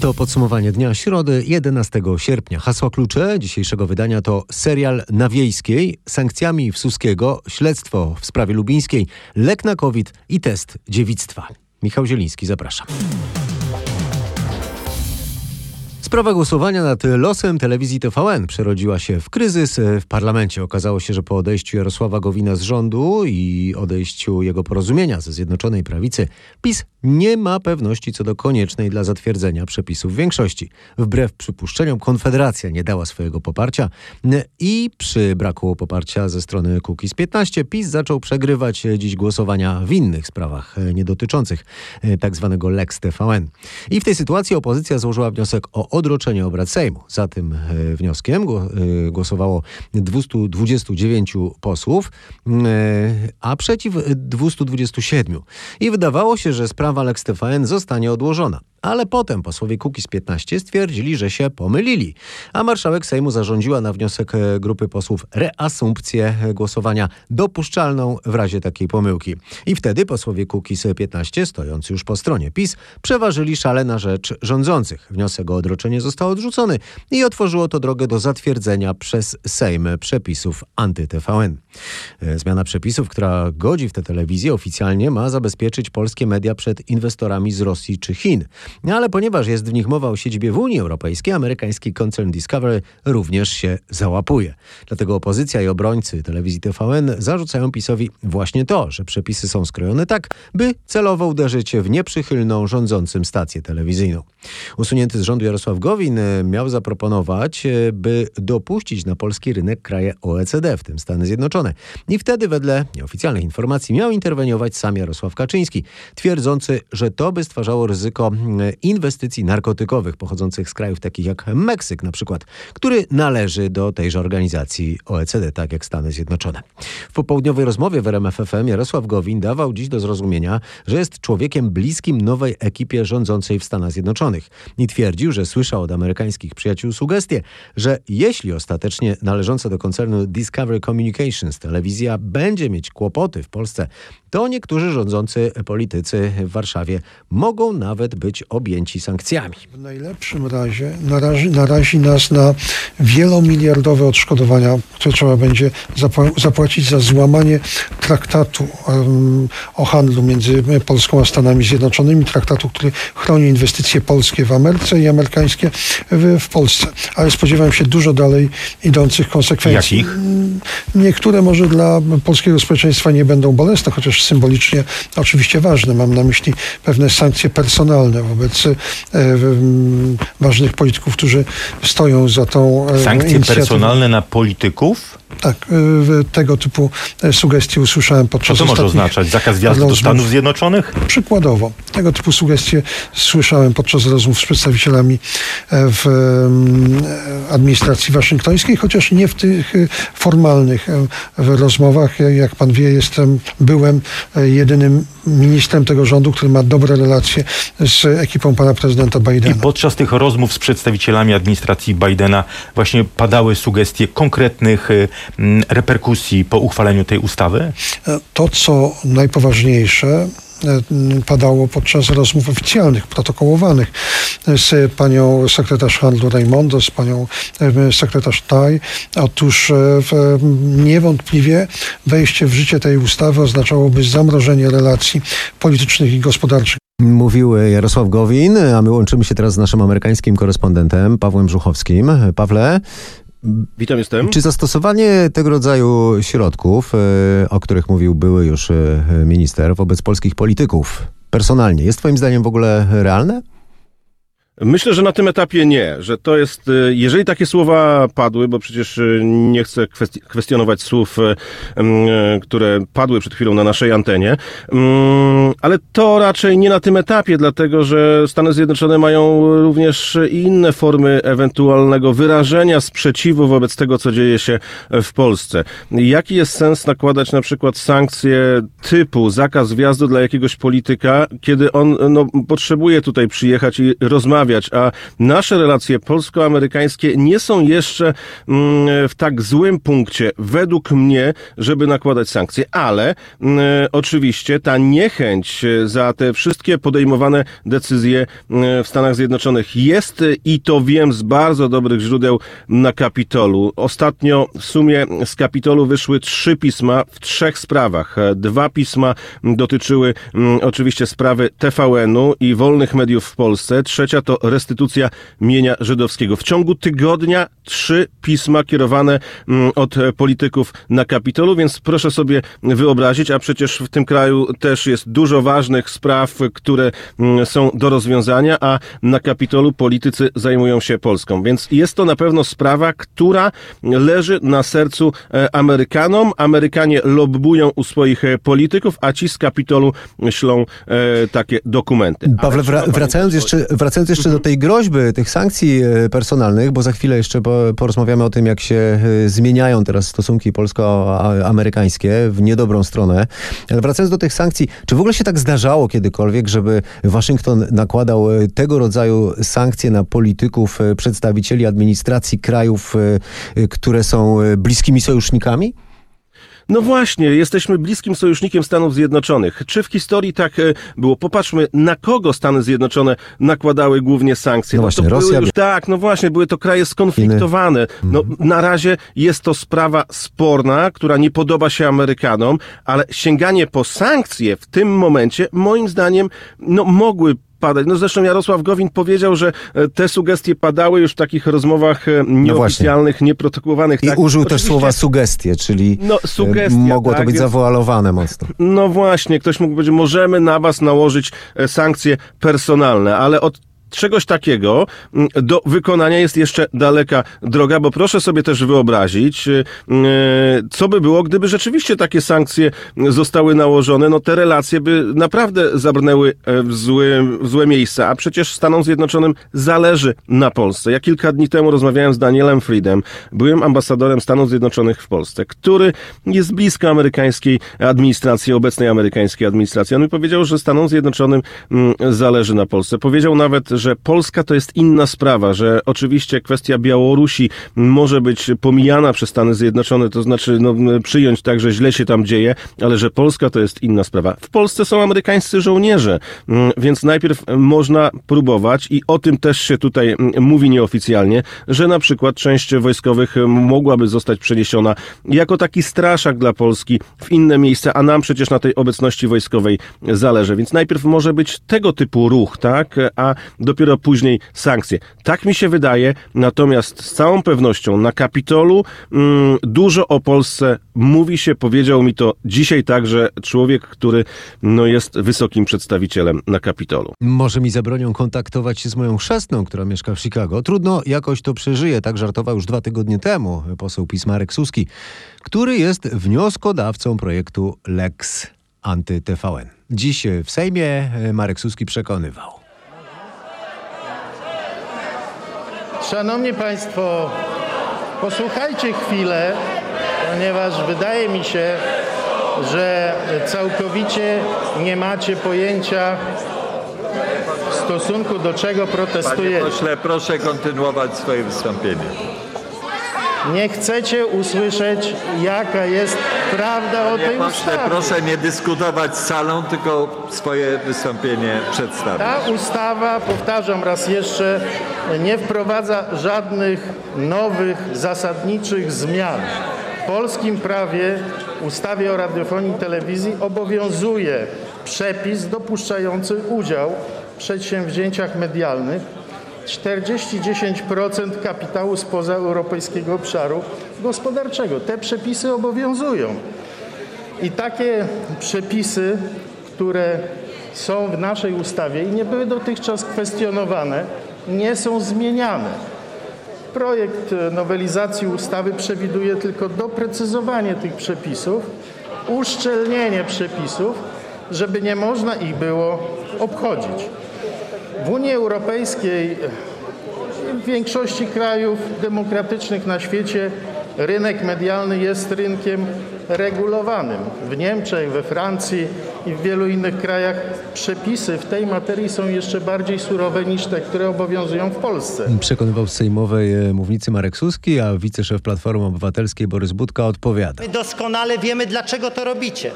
To podsumowanie dnia środy 11 sierpnia. Hasło klucze dzisiejszego wydania to serial na wiejskiej, sankcjami Wsuskiego, śledztwo w sprawie lubińskiej, lek na COVID i test dziewictwa. Michał Zieliński, zapraszam. Sprawa głosowania nad losem telewizji TVN przerodziła się w kryzys w parlamencie. Okazało się, że po odejściu Jarosława Gowina z rządu i odejściu jego porozumienia ze Zjednoczonej Prawicy, PiS nie ma pewności co do koniecznej dla zatwierdzenia przepisów większości. Wbrew przypuszczeniom Konfederacja nie dała swojego poparcia i przy braku poparcia ze strony Kukiz 15 PiS zaczął przegrywać dziś głosowania w innych sprawach niedotyczących tzw. Tak Lex TVN. I w tej sytuacji opozycja złożyła wniosek o odroczenie obrad Sejmu. Za tym e, wnioskiem e, głosowało 229 posłów, e, a przeciw 227. I wydawało się, że sprawa Lex TVN zostanie odłożona. Ale potem posłowie Kukiz 15 stwierdzili, że się pomylili, a marszałek Sejmu zarządziła na wniosek e, grupy posłów reasumpcję głosowania dopuszczalną w razie takiej pomyłki. I wtedy posłowie Kukiz 15, stojąc już po stronie PiS, przeważyli szale na rzecz rządzących. Wniosek o odroczenie został odrzucony i otworzyło to drogę do zatwierdzenia przez Sejm przepisów anty-TVN. E, zmiana przepisów, która godzi w tę telewizję oficjalnie ma zabezpieczyć polskie media przed inwestorami z Rosji czy Chin. No ale ponieważ jest w nich mowa o siedzibie w Unii Europejskiej, amerykański koncern Discovery również się załapuje. Dlatego opozycja i obrońcy telewizji TVN zarzucają PiSowi właśnie to, że przepisy są skrojone tak, by celowo uderzyć w nieprzychylną rządzącym stację telewizyjną. Usunięty z rządu Jarosław Gowin e, miał zaproponować, e, by dopuścić na polski rynek kraje OECD, w tym Stany Zjednoczone. I wtedy wedle nieoficjalnych informacji miał interweniować sam Jarosław Kaczyński, twierdzący, że to by stwarzało ryzyko inwestycji narkotykowych pochodzących z krajów takich jak Meksyk na przykład, który należy do tejże organizacji OECD, tak jak Stany Zjednoczone. W popołudniowej rozmowie w RMFFM Jarosław Gowin dawał dziś do zrozumienia, że jest człowiekiem bliskim nowej ekipie rządzącej w Stanach Zjednoczonych i twierdził, że słyszał od amerykańskich przyjaciół sugestie, że jeśli ostatecznie należąca do koncernu Discovery Communications telewizja będzie mieć kłopoty w Polsce, to niektórzy rządzący politycy w Warszawie mogą nawet być objęci sankcjami. W najlepszym razie narazi, narazi nas na wielomiliardowe odszkodowania, które trzeba będzie zapłacić za złamanie traktatu um, o handlu między Polską a Stanami Zjednoczonymi, traktatu, który chroni inwestycje polskie w Ameryce i amerykańskie w, w Polsce. Ale spodziewam się dużo dalej idących konsekwencji. Jakich? Niektóre może dla polskiego społeczeństwa nie będą bolesne, chociaż symbolicznie oczywiście ważne. Mam na myśli pewne sankcje personalne wobec e, ważnych polityków, którzy stoją za tą e, Sankcje personalne na polityków? Tak, e, tego typu sugestie usłyszałem podczas Co to może oznaczać? Zakaz wjazdu do Stanów Zjednoczonych? Przykładowo. Tego typu sugestie słyszałem podczas rozmów z przedstawicielami w administracji waszyngtońskiej, chociaż nie w tych formalnych rozmowach. Jak pan wie, jestem, byłem jedynym ministrem tego rządu, który ma dobre relacje z ekipą pana prezydenta Bidena. I podczas tych rozmów z przedstawicielami administracji Bidena właśnie padały sugestie konkretnych y, reperkusji po uchwaleniu tej ustawy? To, co najpoważniejsze, E, padało podczas rozmów oficjalnych, protokołowanych z panią sekretarz handlu Raimondo, z panią e, sekretarz Taj. Otóż e, niewątpliwie wejście w życie tej ustawy oznaczałoby zamrożenie relacji politycznych i gospodarczych. Mówił Jarosław Gowin, a my łączymy się teraz z naszym amerykańskim korespondentem Pawłem Brzuchowskim. Pawle, Witam, jestem. Czy zastosowanie tego rodzaju środków, e, o których mówił były już e, minister, wobec polskich polityków personalnie, jest Twoim zdaniem w ogóle realne? Myślę, że na tym etapie nie, że to jest, y, jeżeli takie słowa padły, bo przecież y, nie chcę kwestionować słów, y, mm, które padły przed chwilą na naszej antenie, mm, ale to raczej nie na tym etapie, dlatego że Stany Zjednoczone mają również inne formy ewentualnego wyrażenia sprzeciwu wobec tego, co dzieje się w Polsce. Jaki jest sens nakładać na przykład sankcje typu zakaz wjazdu dla jakiegoś polityka, kiedy on no, potrzebuje tutaj przyjechać i rozmawiać rozmawiać, a nasze relacje polsko-amerykańskie nie są jeszcze mm, w tak złym punkcie, według mnie, żeby nakładać sankcje, ale mm, oczywiście ta niechęć za te wszystkie podejmowane decyzje mm, w Stanach Zjednoczonych jest i to wiem z bardzo dobrych źródeł na Kapitolu. Ostatnio w sumie z Kapitolu wyszły trzy pisma w trzech sprawach. Dwa pisma dotyczyły oczywiście sprawy TVN-u i wolnych mediów w Polsce. Trzecia to restytucja mienia żydowskiego. W ciągu tygodnia trzy pisma kierowane mm, od polityków na Kapitolu, więc proszę sobie wyobrazić, a przecież w tym kraju też jest dużo ważnych spraw, które mm, są do rozwiązania, a na Kapitolu politycy zajmują się Polską. Więc jest to na pewno sprawa, która leży na sercu e, Amerykanom. Amerykanie lobbują u swoich e, polityków, a ci z Kapitolu ślą e, takie dokumenty. Pawle, wra- wracając jeszcze, wracając jeszcze do tej groźby, tych sankcji e, personalnych, bo za chwilę jeszcze po, porozmawiamy o tym, jak się e, zmieniają teraz stosunki polsko-amerykańskie w niedobrą stronę. Ale wracając do tych sankcji, czy w ogóle się tak zdarzało kiedykolwiek, żeby Waszyngton nakładał e, tego rodzaju sankcje na polityków, przedstawicieli administracji krajów, które są bliskimi sojusznikami? No właśnie, jesteśmy bliskim sojusznikiem Stanów Zjednoczonych. Czy w historii tak e, było? Popatrzmy, na kogo Stany Zjednoczone nakładały głównie sankcje. No właśnie, to były Rosja- już, tak, no właśnie, były to kraje skonfliktowane. No, na razie jest to sprawa sporna, która nie podoba się Amerykanom, ale sięganie po sankcje w tym momencie, moim zdaniem, no mogły padać. No zresztą Jarosław Gowin powiedział, że e, te sugestie padały już w takich rozmowach e, nieoficjalnych, nieprotokołowanych. I tak. użył też słowa sugestie, czyli No, e, sugestia, mogło to tak, być więc- zawoalowane mocno. No właśnie, ktoś mógł powiedzieć, możemy na was nałożyć e, sankcje personalne, ale od czegoś takiego mm, do wykonania jest jeszcze daleka droga, bo proszę sobie też wyobrazić, e, co by było, gdyby rzeczywiście takie sankcje zostały nałożone, no te relacje by naprawdę zabrnęły e, w złe, w złe miejsca, a przecież Stanom Zjednoczonym zależy na Polsce. Ja kilka dni temu rozmawiałem z Danielem Friedem, byłem ambasadorem Stanów Zjednoczonych w Polsce, który jest blisko amerykańskiej administracji, obecnej amerykańskiej administracji. On mi powiedział, że Stanom Zjednoczonym mm, zależy na Polsce. Powiedział nawet, że Polska to jest inna sprawa, że oczywiście kwestia Białorusi może być pomijana przez Stany Zjednoczone, to znaczy no, przyjąć tak, że źle się tam dzieje, ale że Polska to jest inna sprawa. W Polsce są amerykańscy żołnierze, mm, więc najpierw można próbować i o tym też się tutaj mm, mówi nieoficjalnie, że na przykład część wojskowych mm, mogłaby zostać przeniesiona jako taki straszak dla Polski w inne miejsca, a nam przecież na tej obecności wojskowej zależy. Więc najpierw może być tego typu ruch, tak, a dopiero później sankcje. Tak mi się wydaje, natomiast z całą pewnością na Kapitolu mm, dużo o Polsce mówi się, powiedział mi to dzisiaj także człowiek, który no, jest wysokim przedstawicielem na Kapitolu. Może mi zabronią kontaktować się z moją chrzestną, która mieszka w Chicago. Trudno, jakoś to przeżyje. Tak żartował już dwa tygodnie temu poseł PiS Marek Suski, który jest wnioskodawcą projektu Lex Anty-TVN. Dziś w Sejmie Marek Suski przekonywał. Szanowni Państwo, posłuchajcie chwilę, ponieważ wydaje mi się, że całkowicie nie macie pojęcia w stosunku do czego Panie protestujecie. pośle, proszę kontynuować swoje wystąpienie. Nie chcecie usłyszeć, jaka jest prawda o tej ustawie. proszę nie dyskutować z salą, tylko swoje wystąpienie przedstawić. Ta ustawa, powtarzam raz jeszcze, nie wprowadza żadnych nowych, zasadniczych zmian. W polskim prawie, ustawie o radiofonii i telewizji obowiązuje przepis dopuszczający udział w przedsięwzięciach medialnych 40-10% kapitału spoza europejskiego obszaru gospodarczego. Te przepisy obowiązują. I takie przepisy, które są w naszej ustawie i nie były dotychczas kwestionowane, nie są zmieniane. Projekt nowelizacji ustawy przewiduje tylko doprecyzowanie tych przepisów, uszczelnienie przepisów, żeby nie można ich było obchodzić. W Unii Europejskiej w większości krajów demokratycznych na świecie rynek medialny jest rynkiem regulowanym. W Niemczech, we Francji, i w wielu innych krajach przepisy w tej materii są jeszcze bardziej surowe niż te, które obowiązują w Polsce. Przekonywał z sejmowej e, mównicy Marek Suski, a wiceszef Platformy Obywatelskiej Borys Budka odpowiada. My doskonale wiemy, dlaczego to robicie.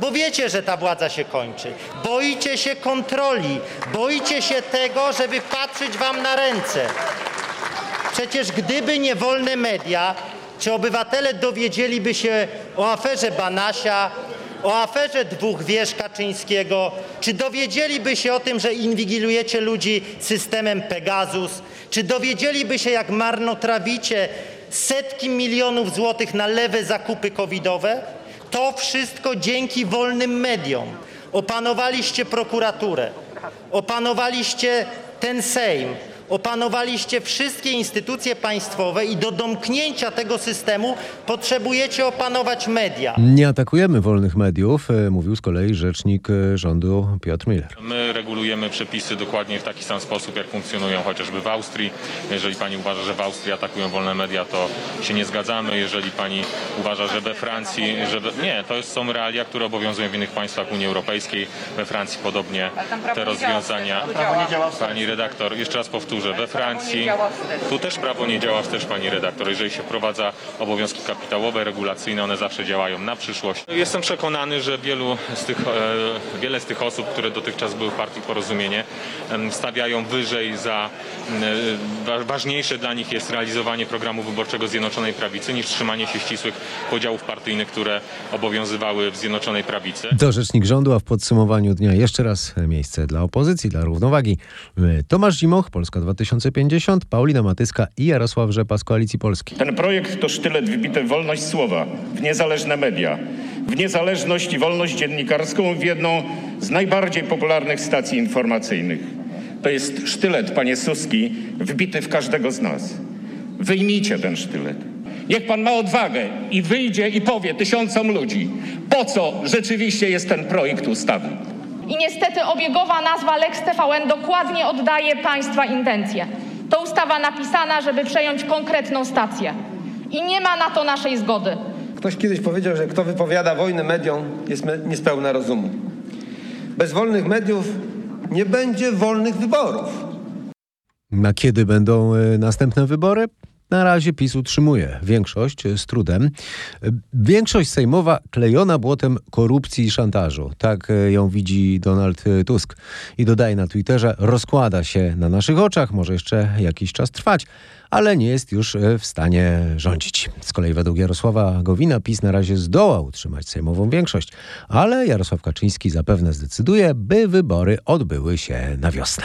Bo wiecie, że ta władza się kończy. Boicie się kontroli. Boicie się tego, żeby patrzeć wam na ręce. Przecież gdyby nie wolne media, czy obywatele dowiedzieliby się o aferze Banasia, o aferze dwóch wież Kaczyńskiego, czy dowiedzieliby się o tym, że inwigilujecie ludzi systemem Pegasus, czy dowiedzieliby się, jak marnotrawicie setki milionów złotych na lewe zakupy covidowe? To wszystko dzięki wolnym mediom. Opanowaliście prokuraturę, opanowaliście ten Sejm, opanowaliście wszystkie instytucje państwowe i do domknięcia tego systemu potrzebujecie opanować media. Nie atakujemy wolnych mediów, e, mówił z kolei rzecznik e, rządu Piotr Miller. My regulujemy przepisy dokładnie w taki sam sposób, jak funkcjonują chociażby w Austrii. Jeżeli pani uważa, że w Austrii atakują wolne media, to się nie zgadzamy. Jeżeli pani uważa, że we Francji, że we... nie, to jest, są realia, które obowiązują w innych państwach Unii Europejskiej. We Francji podobnie te rozwiązania. Pani redaktor, jeszcze raz powtórzę, we Francji tu też prawo nie działa wstecz, pani redaktor. Jeżeli się wprowadza obowiązki kapitałowe, regulacyjne, one zawsze działają na przyszłość. Jestem przekonany, że wielu z tych, e, wiele z tych osób, które dotychczas były w partii Porozumienie, stawiają wyżej za e, wa- ważniejsze dla nich jest realizowanie programu wyborczego Zjednoczonej Prawicy niż trzymanie się ścisłych podziałów partyjnych, które obowiązywały w Zjednoczonej Prawicy. To rzecznik rządu, a w podsumowaniu dnia jeszcze raz miejsce dla opozycji, dla równowagi. Tomasz Zimoch, Polska 2050, Paulina Matyska i Jarosław Rzepa z Koalicji Polskiej. Ten projekt to sztylet wbity w wolność słowa, w niezależne media, w niezależność i wolność dziennikarską w jedną z najbardziej popularnych stacji informacyjnych. To jest sztylet, panie Suski, wbity w każdego z nas. Wyjmijcie ten sztylet. Niech pan ma odwagę i wyjdzie i powie tysiącom ludzi, po co rzeczywiście jest ten projekt ustawy. I niestety obiegowa nazwa Lex TVN dokładnie oddaje państwa intencje. To ustawa napisana, żeby przejąć konkretną stację. I nie ma na to naszej zgody. Ktoś kiedyś powiedział, że kto wypowiada wojnę mediom, jest me- niespełna rozumu. Bez wolnych mediów nie będzie wolnych wyborów. Na kiedy będą e, następne wybory? Na razie PiS utrzymuje większość z trudem. Większość sejmowa klejona błotem korupcji i szantażu. Tak ją widzi Donald Tusk. I dodaje na Twitterze, rozkłada się na naszych oczach, może jeszcze jakiś czas trwać, ale nie jest już w stanie rządzić. Z kolei według Jarosława Gowina PiS na razie zdoła utrzymać sejmową większość, ale Jarosław Kaczyński zapewne zdecyduje, by wybory odbyły się na wiosnę.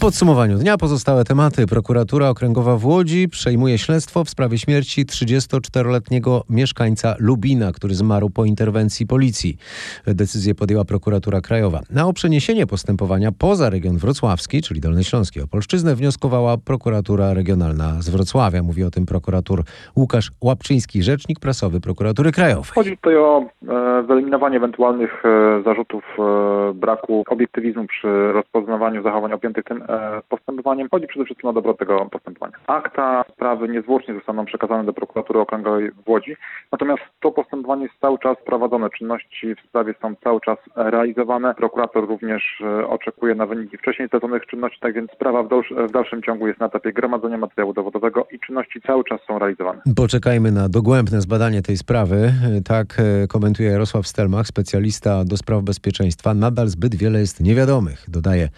Podsumowaniu dnia pozostałe tematy. Prokuratura Okręgowa w Łodzi przejmuje śledztwo w sprawie śmierci 34-letniego mieszkańca Lubina, który zmarł po interwencji policji. Decyzję podjęła prokuratura krajowa. Na o przeniesienie postępowania poza region wrocławski, czyli Dolnośląski Opolszczyznę, wnioskowała prokuratura regionalna z Wrocławia. Mówi o tym prokurator Łukasz Łapczyński, rzecznik prasowy prokuratury krajowej. Chodzi tutaj o e, wyeliminowanie ewentualnych e, zarzutów e, braku obiektywizmu przy rozpoznawaniu zachowań objętych tym postępowaniem. Chodzi przede wszystkim o dobro tego postępowania. Akta sprawy niezwłocznie zostaną przekazane do prokuratury okręgowej w Łodzi, natomiast to postępowanie jest cały czas prowadzone. Czynności w sprawie są cały czas realizowane. Prokurator również e, oczekuje na wyniki wcześniej zleconych czynności, tak więc sprawa w, dalsz- w dalszym ciągu jest na etapie gromadzenia materiału dowodowego i czynności cały czas są realizowane. Poczekajmy na dogłębne zbadanie tej sprawy. Tak e, komentuje Jarosław Stelmach, specjalista do spraw bezpieczeństwa. Nadal zbyt wiele jest niewiadomych, dodaje.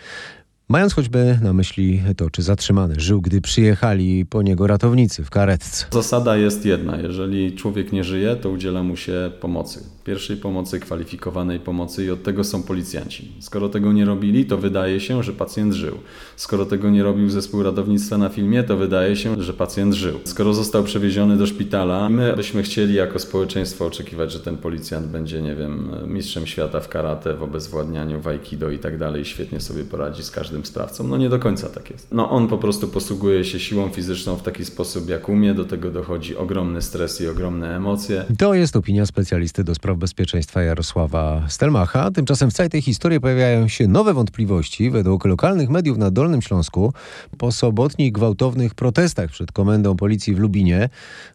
Mając choćby na myśli to, czy zatrzymany żył, gdy przyjechali po niego ratownicy w karetce. Zasada jest jedna. Jeżeli człowiek nie żyje, to udziela mu się pomocy. Pierwszej pomocy, kwalifikowanej pomocy i od tego są policjanci. Skoro tego nie robili, to wydaje się, że pacjent żył. Skoro tego nie robił zespół ratownictwa na filmie, to wydaje się, że pacjent żył. Skoro został przewieziony do szpitala, my byśmy chcieli jako społeczeństwo oczekiwać, że ten policjant będzie, nie wiem, mistrzem świata w karate, w obezwładnianiu, w aikido i tak dalej. Świetnie sobie poradzi z każdym każdym sprawcą. No nie do końca tak jest. No on po prostu posługuje się siłą fizyczną w taki sposób, jak umie. Do tego dochodzi ogromny stres i ogromne emocje. To jest opinia specjalisty do spraw bezpieczeństwa Jarosława Stelmacha. Tymczasem w całej tej historii pojawiają się nowe wątpliwości. Według lokalnych mediów na Dolnym Śląsku po sobotnich gwałtownych protestach przed komendą policji w Lubinie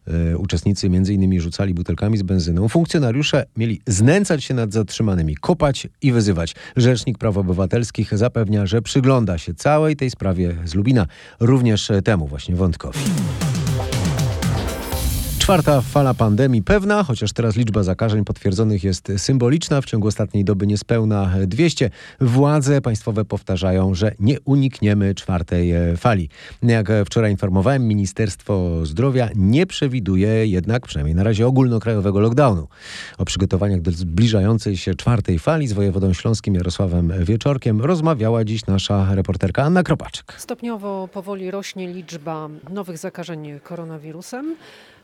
e, uczestnicy m.in. rzucali butelkami z benzyną. Funkcjonariusze mieli znęcać się nad zatrzymanymi, kopać i wyzywać. Rzecznik Praw Obywatelskich zapewnia, że przygląda się całej tej sprawie z Lubina, również temu właśnie wątkowi. Czwarta fala pandemii pewna, chociaż teraz liczba zakażeń potwierdzonych jest symboliczna. W ciągu ostatniej doby niespełna 200. Władze państwowe powtarzają, że nie unikniemy czwartej e, fali. Jak wczoraj informowałem, Ministerstwo Zdrowia nie przewiduje jednak, przynajmniej na razie, ogólnokrajowego lockdownu. O przygotowaniach do zbliżającej się czwartej fali z wojewodą śląskim Jarosławem Wieczorkiem rozmawiała dziś nasza reporterka Anna Kropaczek. Stopniowo powoli rośnie liczba nowych zakażeń koronawirusem.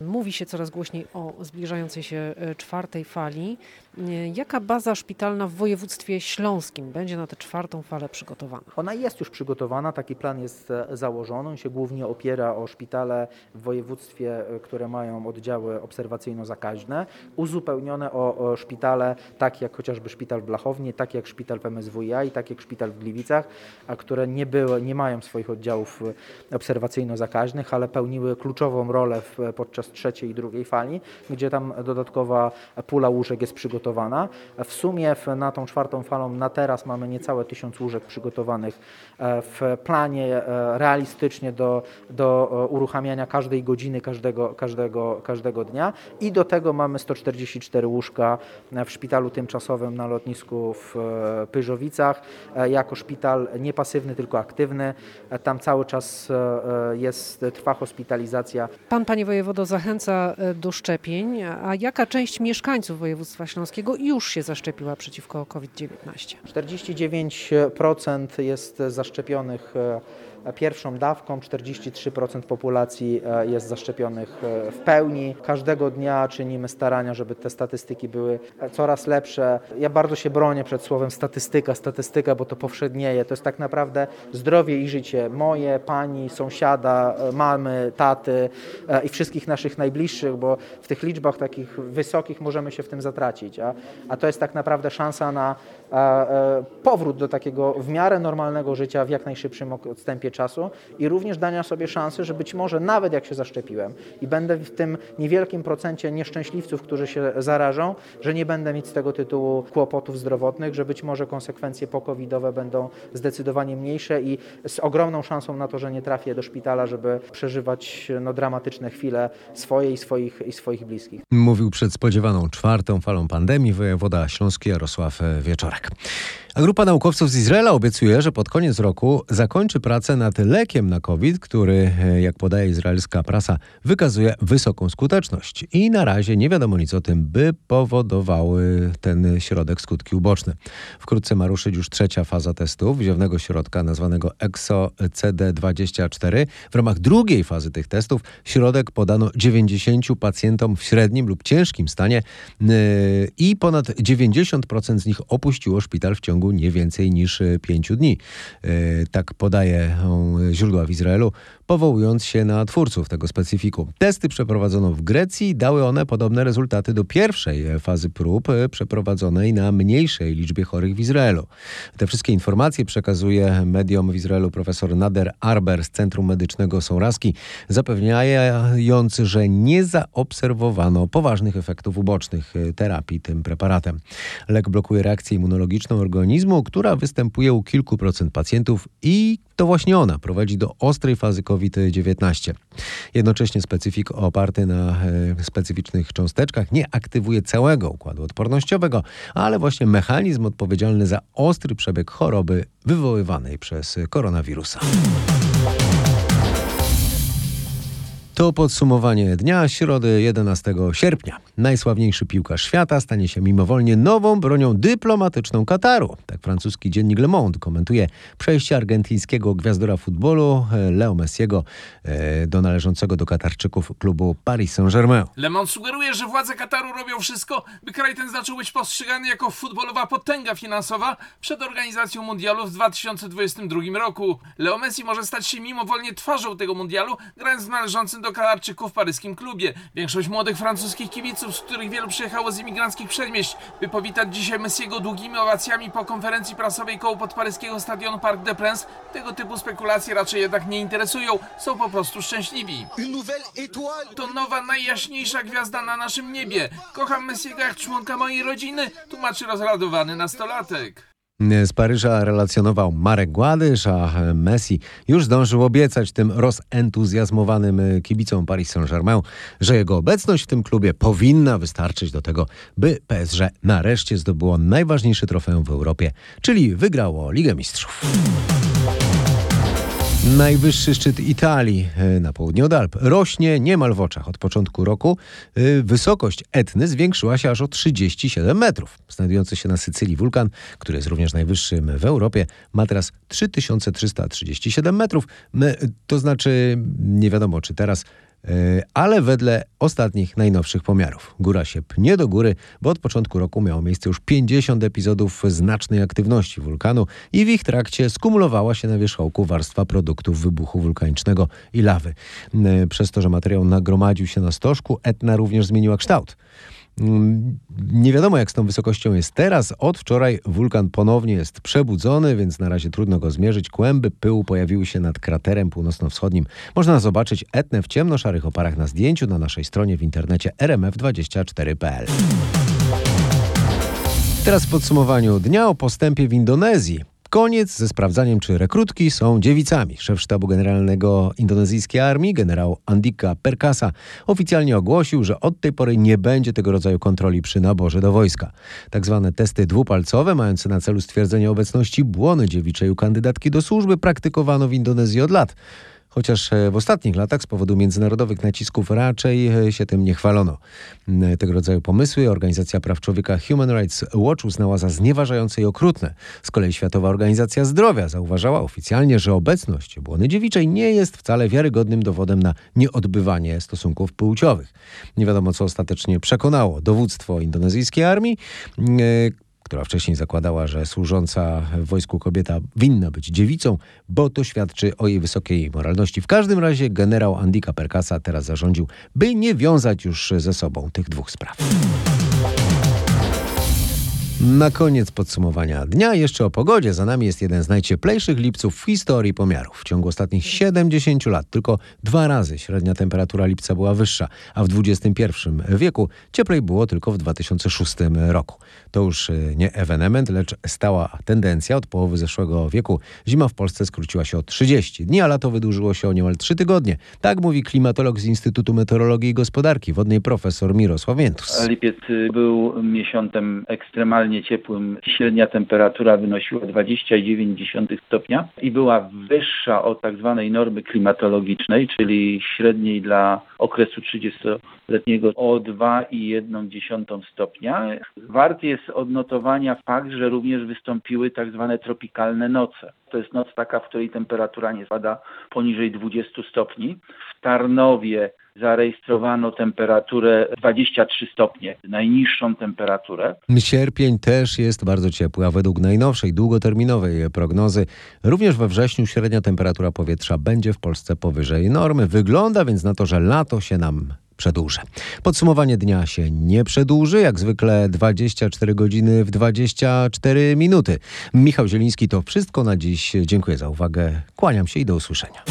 Mówi się coraz głośniej o zbliżającej się e, czwartej fali. E, jaka baza szpitalna w województwie śląskim będzie na tę czwartą falę przygotowana? Ona jest już przygotowana, taki plan jest e, założony. On się głównie opiera o szpitale w województwie, które mają oddziały obserwacyjno-zakaźne, uzupełnione o, szpitale, tak jak chociażby szpital w Blachowni, tak jak szpital w MSWiA i tak jak szpital w Gliwicach, a które nie, były, nie mają swoich oddziałów obserwacyjno-zakaźnych, ale pełniły kluczową rolę w, podczas trzeciej i drugiej fali, gdzie tam dodatkowa pula łóżek jest przygotowana. W sumie na tą czwartą falą na teraz mamy niecałe tysiąc łóżek przygotowanych w planie e, realistycznie do, do e, uruchamiania każdej godziny, każdego, każdego, każdego dnia i do tego mamy 144 łóżka w szpitalu tymczasowym na lotnisku w Pyżowicach jako szpital nie pasywny, tylko aktywny. Tam cały czas jest, trwa hospitalizacja. Pan, panie wojewodo, zachęca do szczepień, a jaka część mieszkańców województwa śląskiego już się zaszczepiła przeciwko COVID-19? 49% jest zaszczepionych e, pierwszą dawką, 43% populacji e, jest zaszczepionych e, w pełni. Każdego dnia czynimy starania, żeby te statystyki były coraz lepsze. Ja bardzo się bronię przed słowem statystyka, statystyka, bo to powszednieje. To jest tak naprawdę zdrowie i życie moje, pani, sąsiada, e, mamy, taty i wszystkich naszych najbliższych, bo w tych liczbach takich wysokich możemy się w tym zatracić. A, a to jest tak naprawdę szansa na powrót do takiego w miarę normalnego życia w jak najszybszym odstępie czasu i również dania sobie szansy, że być może nawet jak się zaszczepiłem i będę w tym niewielkim procencie nieszczęśliwców, którzy się zarażą, że nie będę mieć z tego tytułu kłopotów zdrowotnych, że być może konsekwencje pokowidowe będą zdecydowanie mniejsze i z ogromną szansą na to, że nie trafię do szpitala, żeby przeżywać no, dramatyczne chwile swoje i swoich, i swoich bliskich. Mówił przed spodziewaną czwartą falą pandemii wojewoda śląski Jarosław Wieczorek. A grupa naukowców z Izraela obiecuje, że pod koniec roku zakończy pracę nad lekiem na COVID, który, e, jak podaje izraelska prasa, wykazuje wysoką skuteczność. I na razie nie wiadomo nic o tym, by powodowały ten środek skutki uboczne. Wkrótce ma ruszyć już trzecia faza testów wziewnego środka nazwanego EXO-CD24. W ramach drugiej fazy tych testów środek podano 90 pacjentom w średnim lub ciężkim stanie e, i ponad 90% z nich opuściło szpital w ciągu ciągu nie więcej niż e, pięciu dni. E, tak podaje źródła w Izraelu, powołując się na twórców tego specyfiku. Testy przeprowadzono w Grecji, dały one podobne rezultaty do pierwszej fazy prób e, przeprowadzonej na mniejszej liczbie chorych w Izraelu. Te wszystkie informacje przekazuje mediom w Izraelu profesor Nader Arber z Centrum Medycznego Souraski, zapewniając, że nie zaobserwowano poważnych efektów ubocznych terapii tym preparatem. Lek blokuje reakcję immunologiczną organizmu, która występuje u kilku procent pacjentów i to właśnie ona prowadzi do ostrej fazy COVID-19. Jednocześnie specyfik oparty na e, specyficznych cząsteczkach nie aktywuje całego układu odpornościowego, ale właśnie mechanizm odpowiedzialny za ostry przebieg choroby wywoływanej przez koronawirusa. To podsumowanie dnia środy 11 sierpnia. Najsławniejszy piłkarz świata stanie się mimowolnie nową bronią dyplomatyczną Kataru. Tak francuski dziennik Le Monde komentuje przejście argentyńskiego gwiazdora futbolu e, Leo Messiego e, do należącego do Katarczyków klubu Paris Saint-Germain. Le Monde sugeruje, że władze Kataru robią wszystko, by kraj ten zaczął być postrzegany jako futbolowa potęga finansowa przed organizacją mundialu w 2022 roku. Leo Messi może stać się mimowolnie twarzą tego mundialu, grając w należącym do Katarczyków w paryskim klubie. Większość młodych francuskich kibiców, z których wielu przyjechało z imigranckich przedmieść, by powitać dzisiaj Messiego długimi owacjami po konferencji prasowej koło podparyskiego stadionu Parc des Princes, tego typu spekulacje raczej jednak nie interesują, są po prostu szczęśliwi. To nowa, najjaśniejsza gwiazda na naszym niebie. Kocham Messiego jak członka mojej rodziny, tłumaczy rozradowany nastolatek. Z Paryża relacjonował Marek Gładysz, a Messi już zdążył obiecać tym rozentuzjazmowanym kibicom Paris Saint-Germain, że jego obecność w tym klubie powinna wystarczyć do tego, by PSG nareszcie zdobyło najważniejszy trofeum w Europie, czyli wygrało Ligę Mistrzów. Najwyższy szczyt Italii e, na południe od Alp rośnie niemal w oczach. Od początku roku e, wysokość Etny zwiększyła się aż o 37 metrów. Znajdujący się na Sycylii wulkan, który jest również najwyższym w Europie, ma teraz 3337 metrów. To znaczy, nie wiadomo czy teraz ale wedle ostatnich, najnowszych pomiarów. Góra się pnie do góry, bo od początku roku miało miejsce już 50 epizodów znacznej aktywności wulkanu i w ich trakcie skumulowała się na wierzchołku warstwa produktów wybuchu wulkanicznego i lawy. Przez to, że materiał nagromadził się na stożku, Etna również zmieniła kształt. Nie wiadomo, jak z tą wysokością jest teraz. Od wczoraj wulkan ponownie jest przebudzony, więc na razie trudno go zmierzyć. Kłęby pyłu pojawiły się nad kraterem północno-wschodnim. Można zobaczyć Etnę w ciemno-szarych oparach na zdjęciu na naszej stronie w internecie rmf24.pl. Teraz w podsumowaniu dnia o postępie w Indonezji. Koniec ze sprawdzaniem, czy rekrutki są dziewicami. Szef sztabu generalnego indonezyjskiej armii, generał Andika Perkasa, oficjalnie ogłosił, że od tej pory nie będzie tego rodzaju kontroli przy naborze do wojska. Tak zwane testy dwupalcowe, mające na celu stwierdzenie obecności błony dziewiczej u kandydatki do służby, praktykowano w Indonezji od lat chociaż e, w ostatnich latach z powodu międzynarodowych nacisków raczej e, się tym nie chwalono. Mm, tego rodzaju pomysły Organizacja Praw Człowieka Human Rights Watch uznała za znieważające i okrutne. Z kolei Światowa Organizacja Zdrowia zauważała oficjalnie, że obecność błony dziewiczej nie jest wcale wiarygodnym dowodem na nieodbywanie stosunków płciowych. Nie wiadomo, co ostatecznie przekonało dowództwo indonezyjskiej armii, mm, e, która wcześniej zakładała, że służąca w wojsku kobieta winna być dziewicą, bo to świadczy o jej wysokiej moralności. W każdym razie generał Andika Perkasa teraz zarządził, by nie wiązać już ze sobą tych dwóch spraw. Na koniec podsumowania dnia jeszcze o pogodzie. Za nami jest jeden z najcieplejszych lipców w historii pomiarów. W ciągu ostatnich 70 lat tylko dwa razy średnia temperatura lipca była wyższa, a w XXI wieku cieplej było tylko w 2006 roku. To już y, nie ewenement, lecz stała tendencja. Od połowy zeszłego wieku zima w Polsce skróciła się o 30 dni, a lato wydłużyło się o niemal 3 tygodnie. Tak mówi klimatolog z Instytutu Meteorologii i Gospodarki Wodnej profesor Mirosław Miętus. Lipiec był miesiącem ekstremalnie ciepłym średnia temperatura wynosiła 29,9 stopnia i była wyższa od tak zwanej normy klimatologicznej, czyli średniej dla okresu 30-letniego o 2,1 stopnia. Warty jest odnotowania fakt, że również wystąpiły tak zwane tropikalne noce. To jest noc taka, w której temperatura nie spada poniżej 20 stopni. W Tarnowie zarejestrowano temperaturę 23 stopnie, najniższą temperaturę. Sierpień też jest bardzo ciepły, a według najnowszej, długoterminowej prognozy również we wrześniu średnia temperatura powietrza będzie w Polsce powyżej normy. Wygląda więc na to, że lato się nam przedłuży. Podsumowanie dnia się nie przedłuży, jak zwykle 24 godziny w 24 minuty. Michał Zieliński to wszystko na dziś. Dziękuję za uwagę, kłaniam się i do usłyszenia.